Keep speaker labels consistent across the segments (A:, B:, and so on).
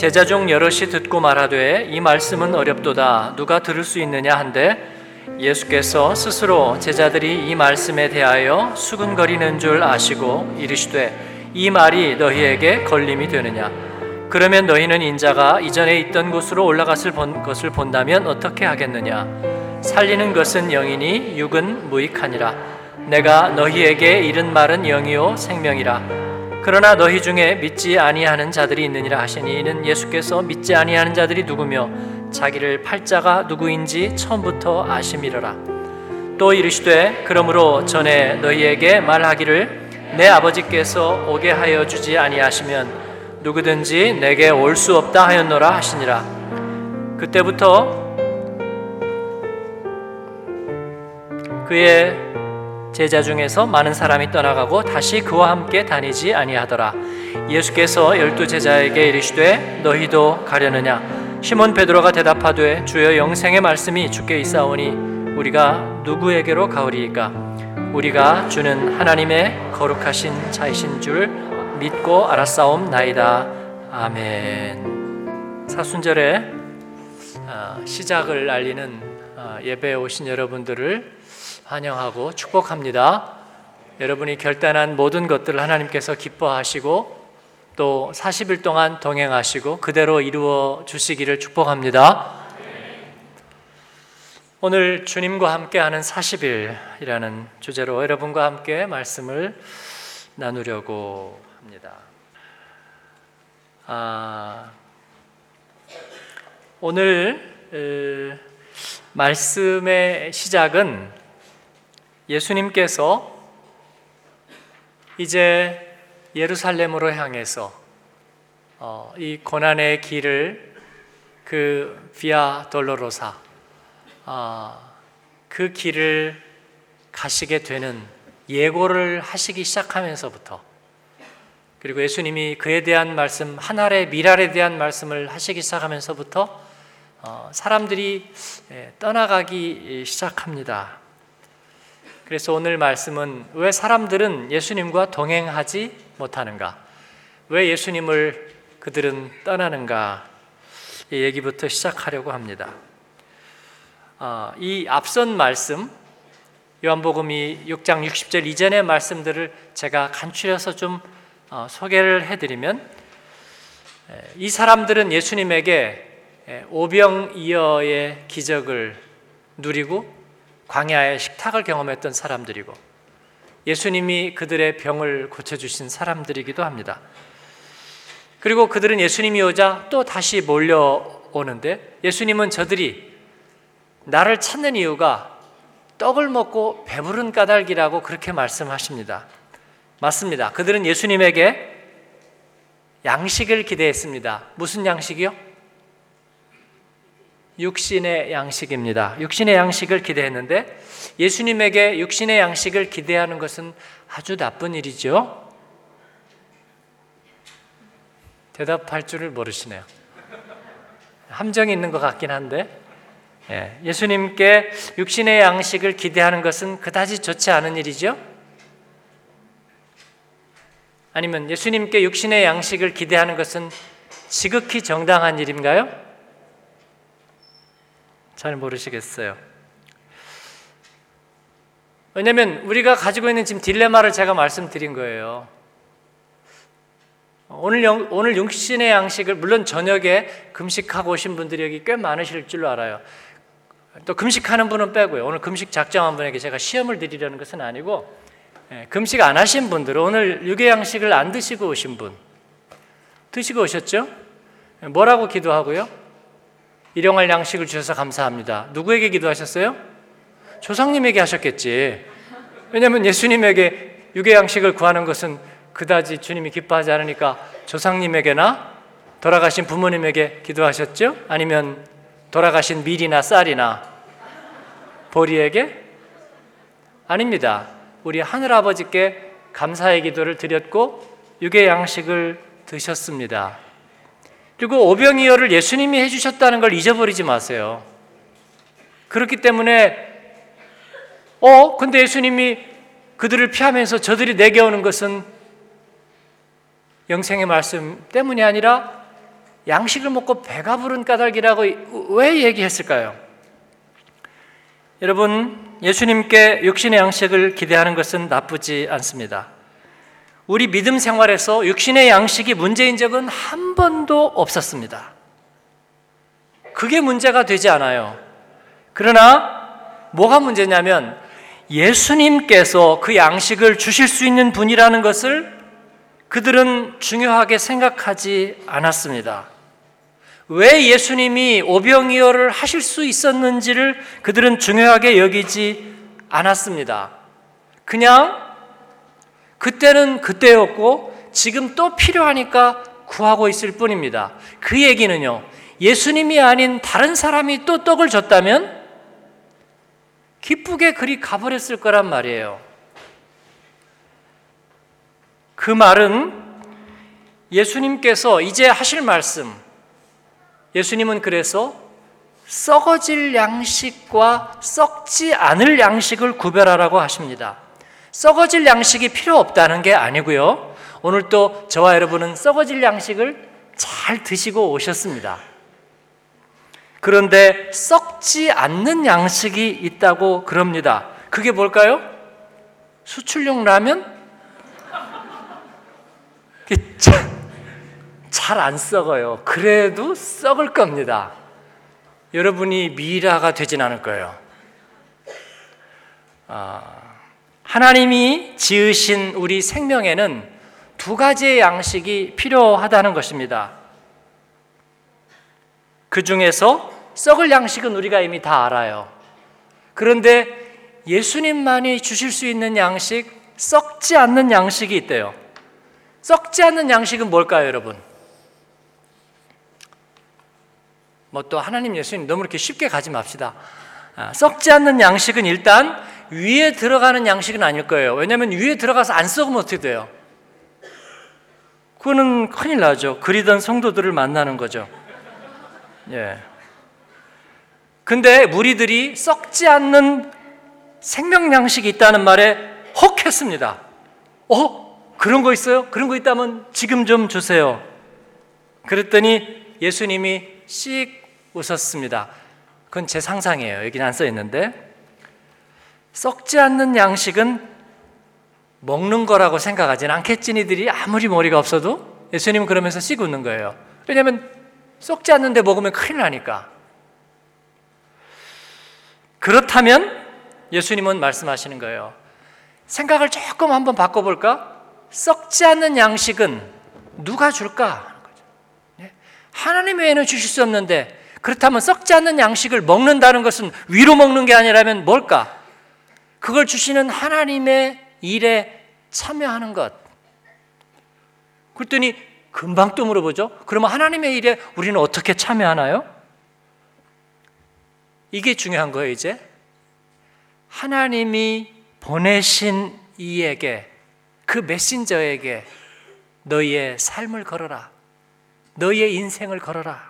A: 제자 중 여럿이 듣고 말하되 이 말씀은 어렵도다. 누가 들을 수 있느냐 한데 예수께서 스스로 제자들이 이 말씀에 대하여 수근거리는 줄 아시고 이르시되 이 말이 너희에게 걸림이 되느냐? 그러면 너희는 인자가 이전에 있던 곳으로 올라갔을 본 것을 본다면 어떻게 하겠느냐? 살리는 것은 영이니 육은 무익하니라. 내가 너희에게 이른 말은 영이요 생명이라 그러나 너희 중에 믿지 아니하는 자들이 있느니라 하시니 이는 예수께서 믿지 아니하는 자들이 누구며 자기를 팔자가 누구인지 처음부터 아심이러라. 또 이르시되 그러므로 전에 너희에게 말하기를 내 아버지께서 오게 하여 주지 아니하시면 누구든지 내게 올 수 없다 하였노라 하시니라. 그때부터 그의 제자 중에서 많은 사람이 떠나가고 다시 그와 함께 다니지 아니하더라. 예수께서 열두 제자에게 이르시되 너희도 가려느냐? 시몬 베드로가 대답하되 주여 영생의 말씀이 주께 있사오니 우리가 누구에게로 가오리이까? 우리가 주는 하나님의 거룩하신 자이신 줄 믿고 알았사옵나이다. 아멘. 사순절의 아, 시작을 알리는 아, 예배에 오신 여러분들을 환영하고 축복합니다. 여러분이 결단한 모든 것들을 하나님께서 기뻐하시고 또 40일 동안 동행하시고 그대로 이루어 주시기를 축복합니다. 오늘 주님과 함께하는 40일이라는 주제로 여러분과 함께 말씀을 나누려고 합니다. 아, 오늘 말씀의 시작은 예수님께서 이제 예루살렘으로 향해서 어, 이 고난의 길을 그 비아 돌로로사 어, 그 길을 가시게 되는 예고를 하시기 시작하면서부터 그리고 예수님이 그에 대한 말씀 하늘의 미랄에 대한 말씀을 하시기 시작하면서부터 어, 사람들이 예, 떠나가기 시작합니다. 그래서 오늘 말씀은 왜 사람들은 예수님과 동행하지 못하는가? 왜 예수님을 그들은 떠나는가? 이 얘기부터 시작하려고 합니다. 어, 이 앞선 말씀, 요한복음이 6장 60절 이전의 말씀들을 제가 간추려서 좀 어, 소개를 해드리면 이 사람들은 예수님에게 오병이어의 기적을 누리고 광야의 식탁을 경험했던 사람들이고 예수님이 그들의 병을 고쳐주신 사람들이기도 합니다. 그리고 그들은 예수님이 오자 또 다시 몰려오는데 예수님은 저들이 나를 찾는 이유가 떡을 먹고 배부른 까닭이라고 그렇게 말씀하십니다. 맞습니다. 그들은 예수님에게 양식을 기대했습니다. 무슨 양식이요? 육신의 양식입니다. 육신의 양식을 기대했는데 예수님에게 육신의 양식을 기대하는 것은 아주 나쁜 일이죠. 대답할 줄을 모르시네요. 함정이 있는 것 같긴 한데 예, 예수님께 육신의 양식을 기대하는 것은 그다지 좋지 않은 일이죠. 아니면 예수님께 육신의 양식을 기대하는 것은 지극히 정당한 일인가요? 잘 모르시겠어요. 왜냐하면 우리가 가지고 있는 지금 딜레마를 제가 말씀드린 거예요. 오늘 영, 오늘 육신의 양식을 물론 저녁에 금식하고 오신 분들이 여기 꽤 많으실 줄로 알아요. 또 금식하는 분은 빼고요. 오늘 금식 작정한 분에게 제가 시험을 드리려는 것은 아니고 예, 금식 안 하신 분들 오늘 육의 양식을 안 드시고 오신 분 드시고 오셨죠? 뭐라고 기도하고요? 일용할 양식을 주셔서 감사합니다. 누구에게 기도하셨어요? 조상님에게 하셨겠지. 왜냐하면 예수님에게 육의 양식을 구하는 것은 그다지 주님이 기뻐하지 않으니까 조상님에게나 돌아가신 부모님에게 기도하셨죠? 아니면 돌아가신 밀이나 쌀이나 보리에게? 아닙니다. 우리 하늘 아버지께 감사의 기도를 드렸고 육의 양식을 드셨습니다. 그리고 오병이어를 예수님이 해주셨다는 걸 잊어버리지 마세요. 그렇기 때문에 어 근데 예수님이 그들을 피하면서 저들이 내게 오는 것은 영생의 말씀 때문이 아니라 양식을 먹고 배가 부른 까닭이라고 왜 얘기했을까요? 여러분, 예수님께 육신의 양식을 기대하는 것은 나쁘지 않습니다. 우리 믿음 생활에서 육신의 양식이 문제인 적은 한 번도 없었습니다. 그게 문제가 되지 않아요. 그러나 뭐가 문제냐면 예수님께서 그 양식을 주실 수 있는 분이라는 것을 그들은 중요하게 생각하지 않았습니다. 왜 예수님이 오병이어를 하실 수 있었는지를 그들은 중요하게 여기지 않았습니다. 그냥 그때는 그때였고 지금 또 필요하니까 구하고 있을 뿐입니다. 그 얘기는요. 예수님이 아닌 다른 사람이 또 떡을 줬다면 기쁘게 그리 가버렸을 거란 말이에요. 그 말은 예수님께서 이제 하실 말씀, 예수님은 그래서 썩어질 양식과 썩지 않을 양식을 구별하라고 하십니다. 썩어질 양식이 필요 없다는 게 아니고요. 오늘 또 저와 여러분은 썩어질 양식을 잘 드시고 오셨습니다. 그런데 썩지 않는 양식이 있다고 그럽니다. 그게 뭘까요? 수출용 라면? 잘안 썩어요. 그래도 썩을 겁니다. 여러분이 미라가 되진 않을 거예요. 아, 하나님이 지으신 우리 생명에는 두 가지의 양식이 필요하다는 것입니다. 그 중에서 썩을 양식은 우리가 이미 다 알아요. 그런데 예수님만이 주실 수 있는 양식, 썩지 않는 양식이 있대요. 썩지 않는 양식은 뭘까요, 여러분? 뭐 또 하나님 예수님 너무 이렇게 쉽게 가지 맙시다. 아, 썩지 않는 양식은 일단 위에 들어가는 양식은 아닐 거예요. 왜냐하면 위에 들어가서 안 썩으면 어떻게 돼요? 그거는 큰일 나죠. 그리던 성도들을 만나는 거죠. 예. 근데 무리들이 썩지 않는 생명 양식이 있다는 말에 혹 했습니다. 어? 그런 거 있어요? 그런 거 있다면 지금 좀 주세요. 그랬더니 예수님이 씩 웃었습니다. 그건 제 상상이에요. 여기는 안 써 있는데. 썩지 않는 양식은 먹는 거라고 생각하지는 않겠지 니들이 아무리 머리가 없어도 예수님은 그러면서 씩 웃는 거예요. 왜냐하면 썩지 않는데 먹으면 큰일 나니까. 그렇다면 예수님은 말씀하시는 거예요. 생각을 조금 한번 바꿔볼까? 썩지 않는 양식은 누가 줄까? 네? 하나님 외에는 주실 수 없는데 그렇다면 썩지 않는 양식을 먹는다는 것은 위로 먹는 게 아니라면 뭘까? 그걸 주시는 하나님의 일에 참여하는 것. 그랬더니 금방 또 물어보죠. 그러면 하나님의 일에 우리는 어떻게 참여하나요? 이게 중요한 거예요, 이제. 하나님이 보내신 이에게, 그 메신저에게 너희의 삶을 걸어라. 너희의 인생을 걸어라.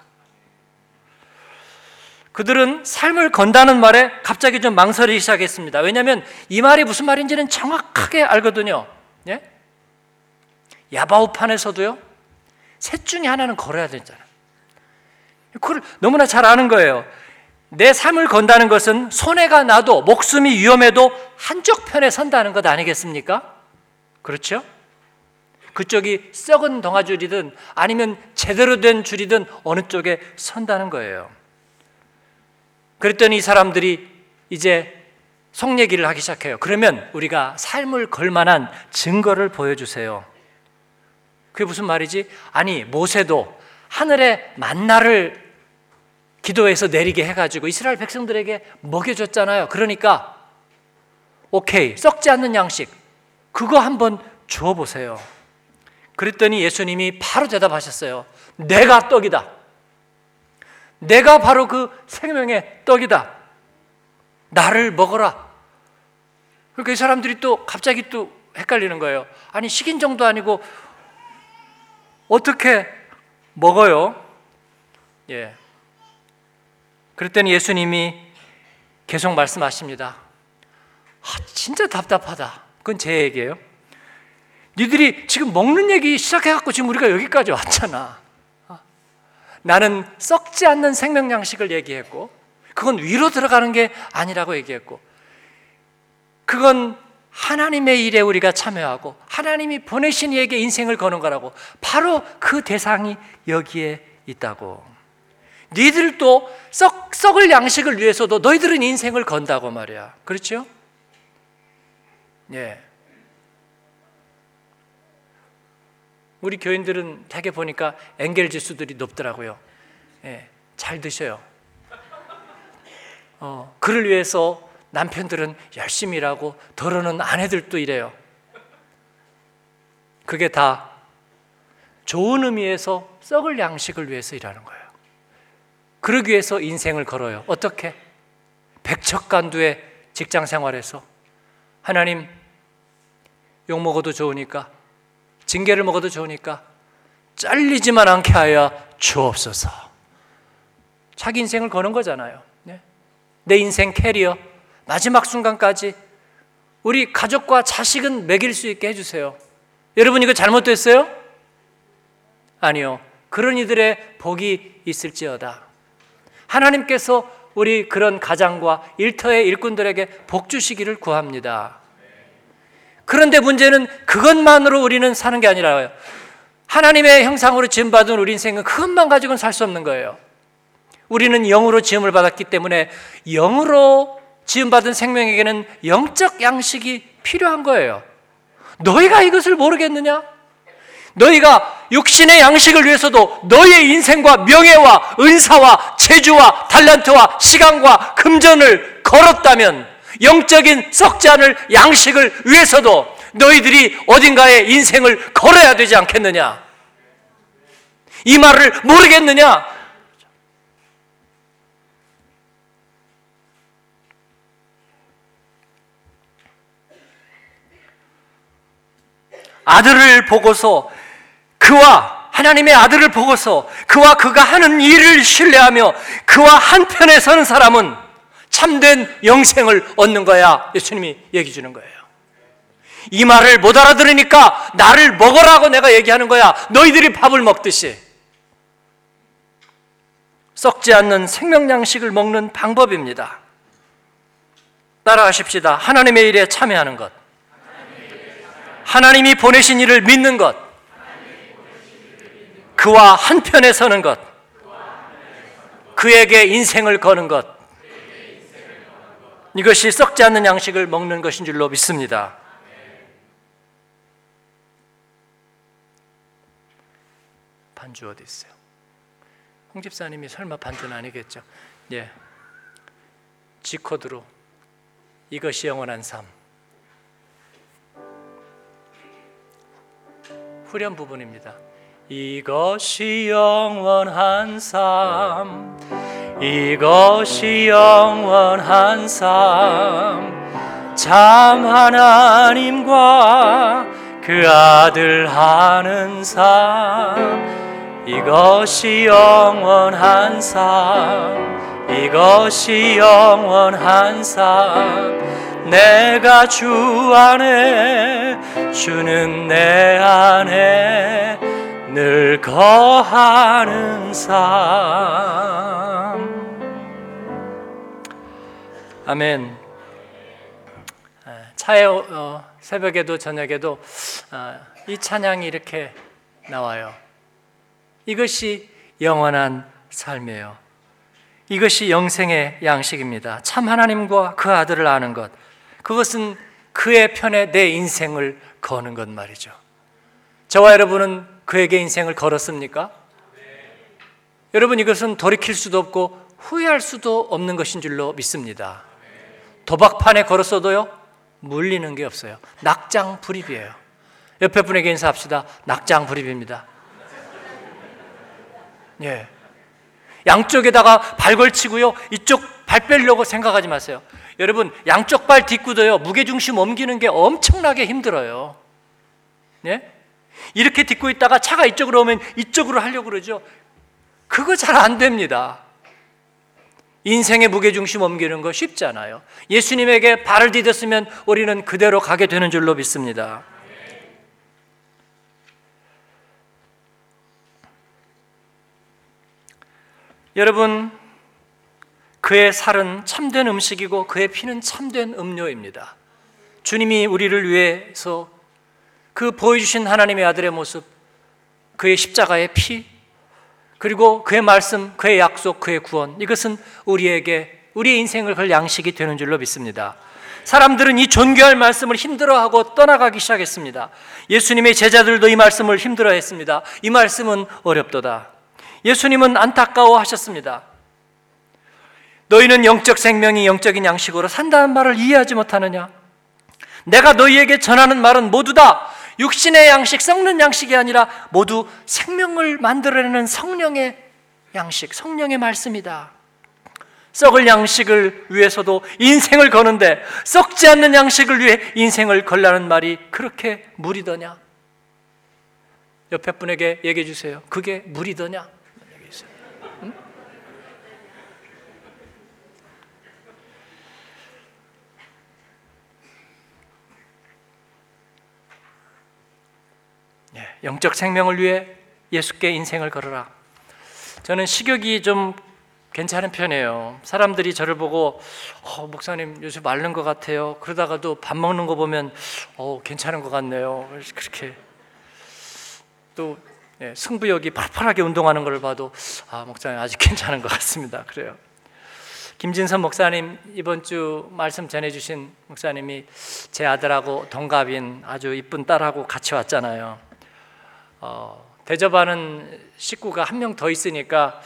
A: 그들은 삶을 건다는 말에 갑자기 좀 망설이기 시작했습니다. 왜냐하면 이 말이 무슨 말인지는 정확하게 알거든요. 예? 야바오판에서도요, 셋 중에 하나는 걸어야 되잖아요. 그걸 너무나 잘 아는 거예요. 내 삶을 건다는 것은 손해가 나도 목숨이 위험해도 한쪽 편에 선다는 것 아니겠습니까? 그렇죠? 그쪽이 썩은 동아줄이든 아니면 제대로 된 줄이든 어느 쪽에 선다는 거예요. 그랬더니 이 사람들이 이제 속 얘기를 하기 시작해요. 그러면 우리가 삶을 걸 만한 증거를 보여주세요. 그게 무슨 말이지? 아니, 모세도 하늘의 만나를 기도해서 내리게 해가지고 이스라엘 백성들에게 먹여줬잖아요. 그러니까 오케이 썩지 않는 양식 그거 한번 주어보세요. 그랬더니 예수님이 바로 대답하셨어요. 내가 떡이다. 내가 바로 그 생명의 떡이다. 나를 먹어라. 그러니까 이 사람들이 또 갑자기 또 헷갈리는 거예요. 아니 식인정도 아니고 어떻게 먹어요? 예. 그랬더니 예수님이 계속 말씀하십니다. 아, 진짜 답답하다. 그건 제 얘기예요. 니들이 지금 먹는 얘기 시작해갖고 지금 우리가 여기까지 왔잖아. 아, 나는 썩지 않는 생명 양식을 얘기했고 그건 위로 들어가는 게 아니라고 얘기했고 그건 하나님의 일에 우리가 참여하고 하나님이 보내신 이에게 인생을 거는 거라고 바로 그 대상이 여기에 있다고 니들도 썩, 썩을 양식을 위해서도 너희들은 인생을 건다고 말이야 그렇죠? 예. 우리 교인들은 대개 보니까 엥겔 지수들이 높더라고요. 예, 잘 드셔요. 어, 그를 위해서 남편들은 열심히 일하고 더러는 아내들도 이래요. 그게 다 좋은 의미에서 썩을 양식을 위해서 일하는 거예요. 그러기 위해서 인생을 걸어요. 어떻게? 백척간두의 직장 생활에서 하나님 욕 먹어도 좋으니까 징계를 먹어도 좋으니까 잘리지만 않게 하여 주옵소서. 자기 인생을 거는 거잖아요. 네? 내 인생 캐리어 마지막 순간까지 우리 가족과 자식은 먹일 수 있게 해주세요. 여러분 이거 잘못됐어요? 아니요. 그런 이들의 복이 있을지어다. 하나님께서 우리 그런 가장과 일터의 일꾼들에게 복 주시기를 구합니다. 그런데 문제는 그것만으로 우리는 사는 게 아니라요. 하나님의 형상으로 지음받은 우리 인생은 그것만 가지고는 살 수 없는 거예요. 우리는 영으로 지음을 받았기 때문에 영으로 지음받은 생명에게는 영적 양식이 필요한 거예요. 너희가 이것을 모르겠느냐? 너희가 육신의 양식을 위해서도 너희의 인생과 명예와 은사와 재주와 달란트와 시간과 금전을 걸었다면 영적인 썩지 않을 양식을 위해서도 너희들이 어딘가에 인생을 걸어야 되지 않겠느냐? 이 말을 모르겠느냐? 아들을 보고서 그와 하나님의 아들을 보고서 그와 그가 하는 일을 신뢰하며 그와 한편에 서는 사람은 참된 영생을 얻는 거야. 예수님이 얘기 주는 거예요. 이 말을 못 알아들으니까 나를 먹으라고 내가 얘기하는 거야. 너희들이 밥을 먹듯이. 썩지 않는 생명 양식을 먹는 방법입니다. 따라하십시다. 하나님의 일에 참여하는 것. 하나님이 보내신 일을 믿는 것. 그와 한편에 서는 것. 그에게 인생을 거는 것. 이것이 썩지 않는 양식을 먹는 것인 줄로 믿습니다. 반주 어디 있어요? 홍 집사님이 설마 반주는 아니겠죠? 예. G 코드로 이것이 영원한 삶. 후렴 부분입니다. 이것이 영원한 삶. 이것이 영원한 삶. 참 하나님과 그 아들 하는 삶. 이것이 영원한 삶. 이것이 영원한 삶. 내가 주 안에 주는 내 안에 늘 거하는 삶 아멘. 차에 어, 새벽에도 저녁에도 어, 이 찬양이 이렇게 나와요. 이것이 영원한 삶이에요. 이것이 영생의 양식입니다. 참 하나님과 그 아들을 아는 것. 그것은 그의 편에 내 인생을 거는 것 말이죠. 저와 여러분은 그에게 인생을 걸었습니까? 여러분 이것은 돌이킬 수도 없고 후회할 수도 없는 것인 줄로 믿습니다. 도박판에 걸었어도요 물리는 게 없어요. 낙장 불입이에요. 옆에 분에게 인사합시다. 낙장 불입입니다. 예. 양쪽에다가 발 걸치고요. 이쪽 발 빼려고 생각하지 마세요. 여러분, 양쪽 발 딛고도요. 무게 중심 옮기는 게 엄청나게 힘들어요. 예? 이렇게 딛고 있다가 차가 이쪽으로 오면 이쪽으로 하려고 그러죠. 그거 잘 안 됩니다. 인생의 무게중심 옮기는 거 쉽지 않아요. 예수님에게 발을 디뎠으면 우리는 그대로 가게 되는 줄로 믿습니다. 여러분, 그의 살은 참된 음식이고 그의 피는 참된 음료입니다. 주님이 우리를 위해서 그 보여주신 하나님의 아들의 모습, 그의 십자가의 피, 그리고 그의 말씀, 그의 약속, 그의 구원, 이것은 우리에게 우리의 인생을 걸 양식이 되는 줄로 믿습니다. 사람들은 이 존귀할 말씀을 힘들어하고 떠나가기 시작했습니다. 예수님의 제자들도 이 말씀을 힘들어했습니다. 이 말씀은 어렵도다. 예수님은 안타까워하셨습니다. 너희는 영적 생명이 영적인 양식으로 산다는 말을 이해하지 못하느냐? 내가 너희에게 전하는 말은 모두 다 육신의 양식, 썩는 양식이 아니라 모두 생명을 만들어내는 성령의 양식, 성령의 말씀이다. 썩을 양식을 위해서도 인생을 거는데 썩지 않는 양식을 위해 인생을 걸라는 말이 그렇게 무리더냐? 옆에 분에게 얘기해 주세요. 그게 무리더냐? 영적 생명을 위해 예수께 인생을 걸어라. 저는 식욕이 좀 괜찮은 편이에요. 사람들이 저를 보고 어, 목사님 요새 마른 것 같아요. 그러다가도 밥 먹는 거 보면 어, 괜찮은 것 같네요. 그렇게 또 예, 승부욕이 팔팔하게 운동하는 걸 봐도 아 목사님 아직 괜찮은 것 같습니다. 그래요. 김진선 목사님 이번 주 말씀 전해주신 목사님이 제 아들하고 동갑인 아주 이쁜 딸하고 같이 왔잖아요. 어, 대접하는 식구가 한 명 더 있으니까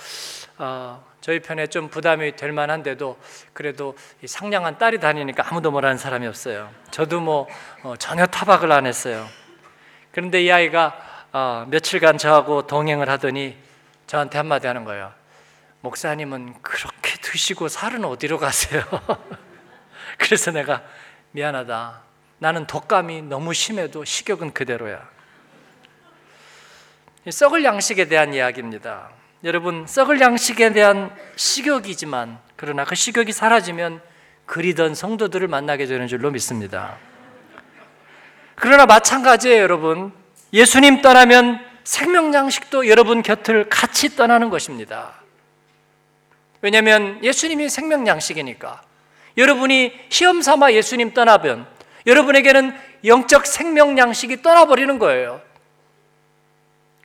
A: 어, 저희 편에 좀 부담이 될 만한데도 그래도 상냥한 딸이 다니니까 아무도 뭐라는 사람이 없어요. 저도 뭐 어, 전혀 타박을 안 했어요. 그런데 이 아이가 어, 며칠간 저하고 동행을 하더니 저한테 한마디 하는 거예요. 목사님은 그렇게 드시고 살은 어디로 가세요? 그래서 내가 미안하다. 나는 독감이 너무 심해도 식욕은 그대로야. 썩을 양식에 대한 이야기입니다. 여러분 썩을 양식에 대한 식욕이지만 그러나 그 식욕이 사라지면 그리던 성도들을 만나게 되는 줄로 믿습니다. 그러나 마찬가지예요, 여러분. 예수님 떠나면 생명 양식도 여러분 곁을 같이 떠나는 것입니다. 왜냐하면 예수님이 생명 양식이니까 여러분이 시험 삼아 예수님 떠나면 여러분에게는 영적 생명 양식이 떠나버리는 거예요.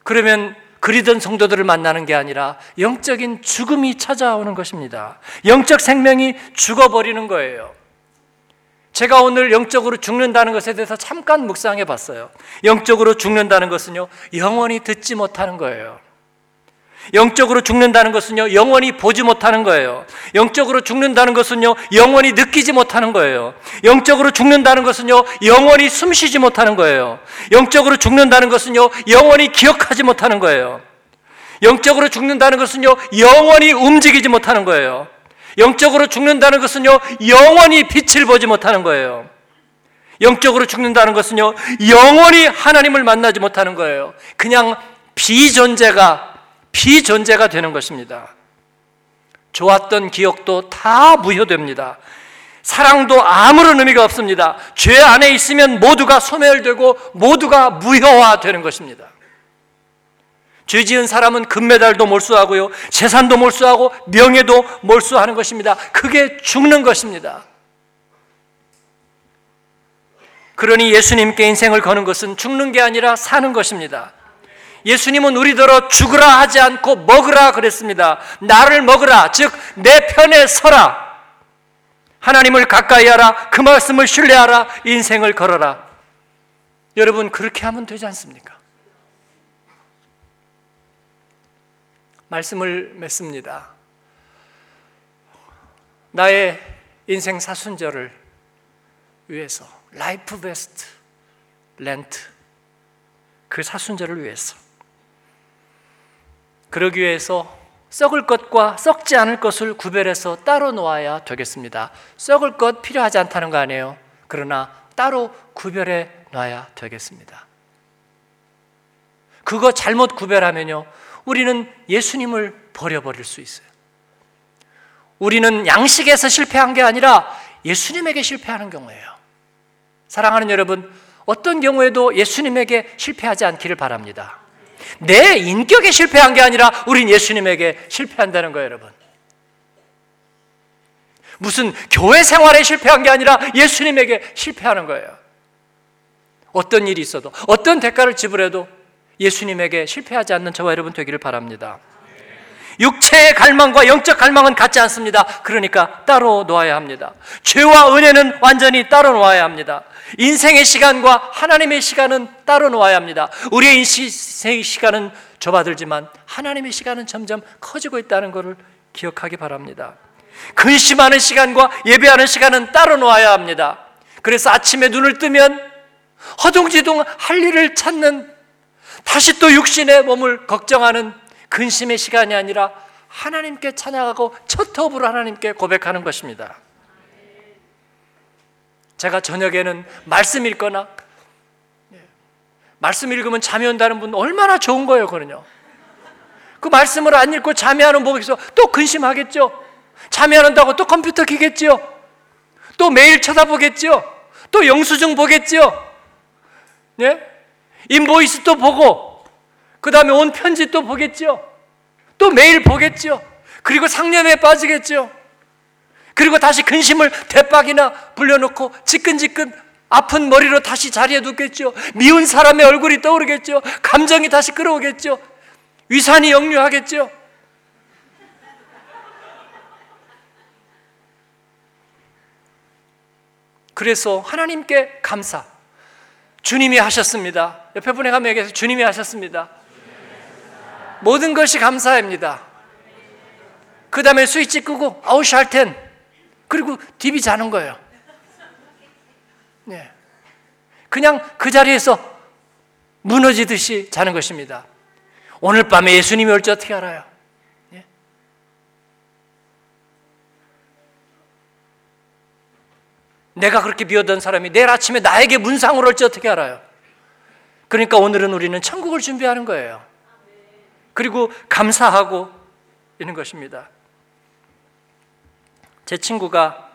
A: 그러면 그리던 성도들을 만나는 게 아니라 영적인 죽음이 찾아오는 것입니다. 영적 생명이 죽어버리는 거예요. 제가 오늘 영적으로 죽는다는 것에 대해서 잠깐 묵상해 봤어요. 영적으로 죽는다는 것은요, 영원히 듣지 못하는 거예요. 영적으로 죽는다는 것은요, 영원히 보지 못하는 거예요. 영적으로 죽는다는 것은요, 영원히 느끼지 못하는 거예요. 영적으로 죽는다는 것은요, 영원히 숨 쉬지 못하는 거예요. 영적으로 죽는다는 것은요, 영원히 기억하지 못하는 거예요. 영적으로 죽는다는 것은요, 영원히 움직이지 못하는 거예요. 영적으로 죽는다는 것은요, 영원히 빛을 보지 못하는 거예요. 영적으로 죽는다는 것은요, 영원히 하나님을 만나지 못하는 거예요. 그냥 비존재가 비존재가 되는 것입니다. 좋았던 기억도 다 무효됩니다. 사랑도 아무런 의미가 없습니다. 죄 안에 있으면 모두가 소멸되고 모두가 무효화되는 것입니다. 죄 지은 사람은 금메달도 몰수하고요. 재산도 몰수하고 명예도 몰수하는 것입니다. 그게 죽는 것입니다. 그러니 예수님께 인생을 거는 것은 죽는 게 아니라 사는 것입니다. 예수님은 우리더러 죽으라 하지 않고 먹으라 그랬습니다. 나를 먹으라. 즉, 내 편에 서라. 하나님을 가까이 하라. 그 말씀을 신뢰하라. 인생을 걸어라. 여러분, 그렇게 하면 되지 않습니까? 말씀을 맺습니다. 나의 인생 사순절을 위해서, life best Lent, 그 사순절을 위해서 그러기 위해서 썩을 것과 썩지 않을 것을 구별해서 따로 놓아야 되겠습니다. 썩을 것 필요하지 않다는 거 아니에요. 그러나 따로 구별해 놔야 되겠습니다. 그거 잘못 구별하면요. 우리는 예수님을 버려버릴 수 있어요. 우리는 양식에서 실패한 게 아니라 예수님에게 실패하는 경우예요. 사랑하는 여러분, 어떤 경우에도 예수님에게 실패하지 않기를 바랍니다. 내 인격에 실패한 게 아니라 우린 예수님에게 실패한다는 거예요, 여러분. 무슨 교회 생활에 실패한 게 아니라 예수님에게 실패하는 거예요. 어떤 일이 있어도 어떤 대가를 지불해도 예수님에게 실패하지 않는 저와 여러분 되기를 바랍니다. 육체의 갈망과 영적 갈망은 같지 않습니다. 그러니까 따로 놓아야 합니다. 죄와 은혜는 완전히 따로 놓아야 합니다. 인생의 시간과 하나님의 시간은 따로 놓아야 합니다. 우리의 인생의 시간은 좁아들지만 하나님의 시간은 점점 커지고 있다는 것을 기억하기 바랍니다. 근심하는 시간과 예배하는 시간은 따로 놓아야 합니다. 그래서 아침에 눈을 뜨면 허둥지둥 할 일을 찾는 다시 또 육신의 몸을 걱정하는 근심의 시간이 아니라 하나님께 찬양하고 첫 호흡으로 하나님께 고백하는 것입니다. 제가 저녁에는 말씀 읽거나 예, 말씀 읽으면 잠이 온다는 분 얼마나 좋은 거예요, 그는요. 그 말씀을 안 읽고 잠이 안 오면 보면서 또 근심하겠죠. 잠이 안 온다고 또 컴퓨터 키겠죠. 또 메일 쳐다보겠죠. 또 영수증 보겠죠. 예? 인보이스 또 보고 그 다음에 온 편지 또 보겠죠. 또 메일 보겠죠. 그리고 상념에 빠지겠죠. 그리고 다시 근심을 대박이나 불려놓고 지끈지끈 아픈 머리로 다시 자리에 눕겠죠. 미운 사람의 얼굴이 떠오르겠죠. 감정이 다시 끌어오겠죠. 위산이 역류하겠죠. 그래서 하나님께 감사. 주님이 하셨습니다. 옆에 분에 가면 얘기해서 주님이 하셨습니다. 모든 것이 감사입니다. 그 다음에 스위치 끄고 ausschalten 그리고 디비 자는 거예요. 네. 그냥 그 자리에서 무너지듯이 자는 것입니다. 오늘 밤에 예수님이 올지 어떻게 알아요? 네. 내가 그렇게 비웠던 사람이 내일 아침에 나에게 문상을 올지 어떻게 알아요? 그러니까 오늘은 우리는 천국을 준비하는 거예요. 그리고 감사하고 있는 것입니다. 제 친구가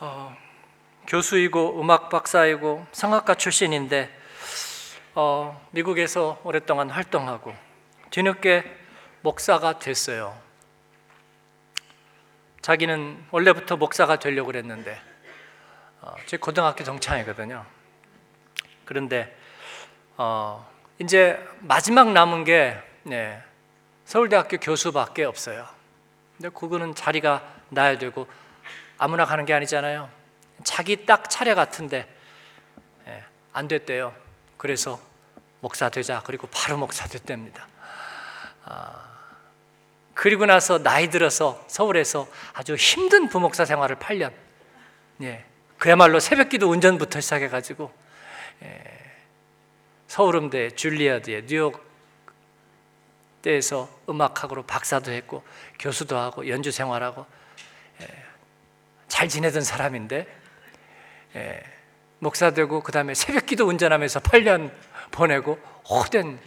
A: 어, 교수이고 음악 박사이고 성악가 출신인데 어, 미국에서 오랫동안 활동하고 뒤늦게 목사가 됐어요. 자기는 원래부터 목사가 되려고 그랬는데 어, 제 고등학교 동창이거든요. 그런데 어, 이제 마지막 남은 게 네, 서울대학교 교수밖에 없어요. 근데 그거는 자리가 나야 되고 아무나 가는 게 아니잖아요. 자기 딱 차례 같은데 예, 안 됐대요. 그래서 목사 되자 그리고 바로 목사 됐답니다. 아, 그리고 나서 나이 들어서 서울에서 아주 힘든 부목사 생활을 8년. 예, 그야말로 새벽기도 운전부터 시작해가지고 예, 서울음대, 줄리아드에 뉴욕 때에서 음악학으로 박사도 했고 교수도 하고 연주 생활하고 예, 잘 지내던 사람인데 예, 목사 되고 그 다음에 새벽기도 운전하면서 8년 보내고 호된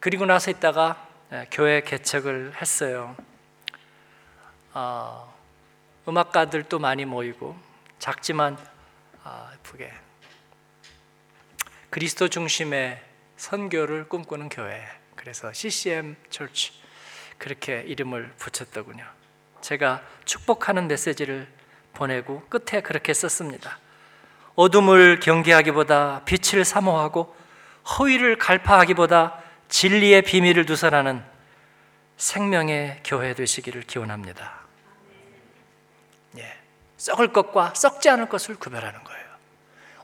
A: 그리고 나서 있다가 예, 교회 개척을 했어요. 어, 음악가들도 많이 모이고 작지만 아, 예쁘게 그리스도 중심의 선교를 꿈꾸는 교회. 그래서 CCM Church 그렇게 이름을 붙였더군요. 제가 축복하는 메시지를 보내고 끝에 그렇게 썼습니다. 어둠을 경계하기보다 빛을 사모하고 허위를 갈파하기보다 진리의 비밀을 누설하는 생명의 교회 되시기를 기원합니다. 예, 썩을 것과 썩지 않을 것을 구별하는 거예요.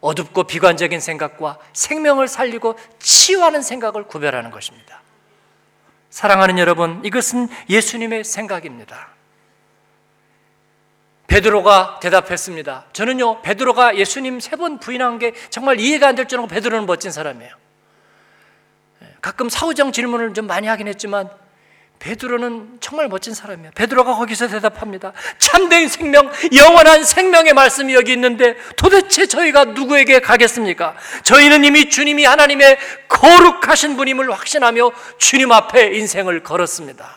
A: 어둡고 비관적인 생각과 생명을 살리고 치유하는 생각을 구별하는 것입니다. 사랑하는 여러분, 이것은 예수님의 생각입니다. 베드로가 대답했습니다. 저는요, 베드로가 예수님 세 번 부인한 게 정말 이해가 안될 정도로 베드로는 멋진 사람이에요. 가끔 사후정 질문을 좀 많이 하긴 했지만 베드로는 정말 멋진 사람이에요. 베드로가 거기서 대답합니다. 참된 생명, 영원한 생명의 말씀이 여기 있는데 도대체 저희가 누구에게 가겠습니까? 저희는 이미 주님이 하나님의 거룩하신 분임을 확신하며 주님 앞에 인생을 걸었습니다.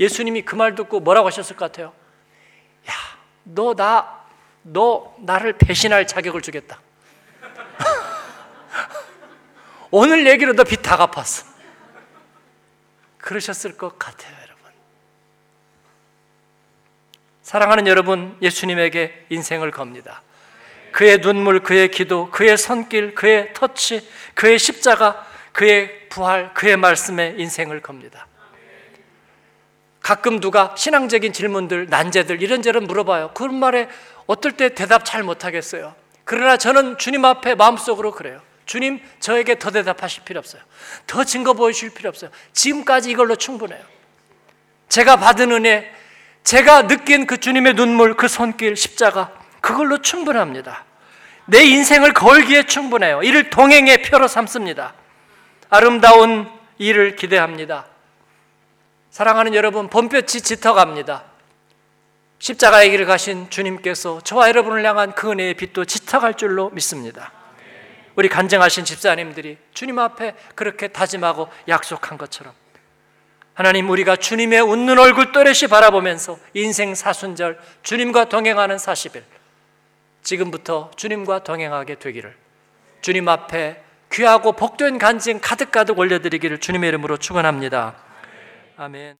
A: 예수님이 그 말 듣고 뭐라고 하셨을 것 같아요? 야, 너 나, 너 나를 배신할 자격을 주겠다. 오늘 얘기로 너 빚 다 갚았어. 그러셨을 것 같아요, 여러분. 사랑하는 여러분, 예수님에게 인생을 겁니다. 그의 눈물, 그의 기도, 그의 손길, 그의 터치, 그의 십자가, 그의 부활, 그의 말씀에 인생을 겁니다. 가끔 누가 신앙적인 질문들, 난제들 이런저런 물어봐요. 그런 말에 어떨 때 대답 잘 못하겠어요. 그러나 저는 주님 앞에 마음속으로 그래요. 주님, 저에게 더 대답하실 필요 없어요. 더 증거 보여주실 필요 없어요. 지금까지 이걸로 충분해요. 제가 받은 은혜, 제가 느낀 그 주님의 눈물, 그 손길, 십자가, 그걸로 충분합니다. 내 인생을 걸기에 충분해요. 이를 동행의 표로 삼습니다. 아름다운 일을 기대합니다. 사랑하는 여러분, 봄볕이 짙어갑니다. 십자가의 길을 가신 주님께서 저와 여러분을 향한 그 은혜의 빛도 짙어갈 줄로 믿습니다. 우리 간증하신 집사님들이 주님 앞에 그렇게 다짐하고 약속한 것처럼 하나님 우리가 주님의 웃는 얼굴 또렷이 바라보면서 인생 사순절 주님과 동행하는 40일 지금부터 주님과 동행하게 되기를 주님 앞에 귀하고 복된 간증 가득가득 올려드리기를 주님의 이름으로 축원합니다. 아멘.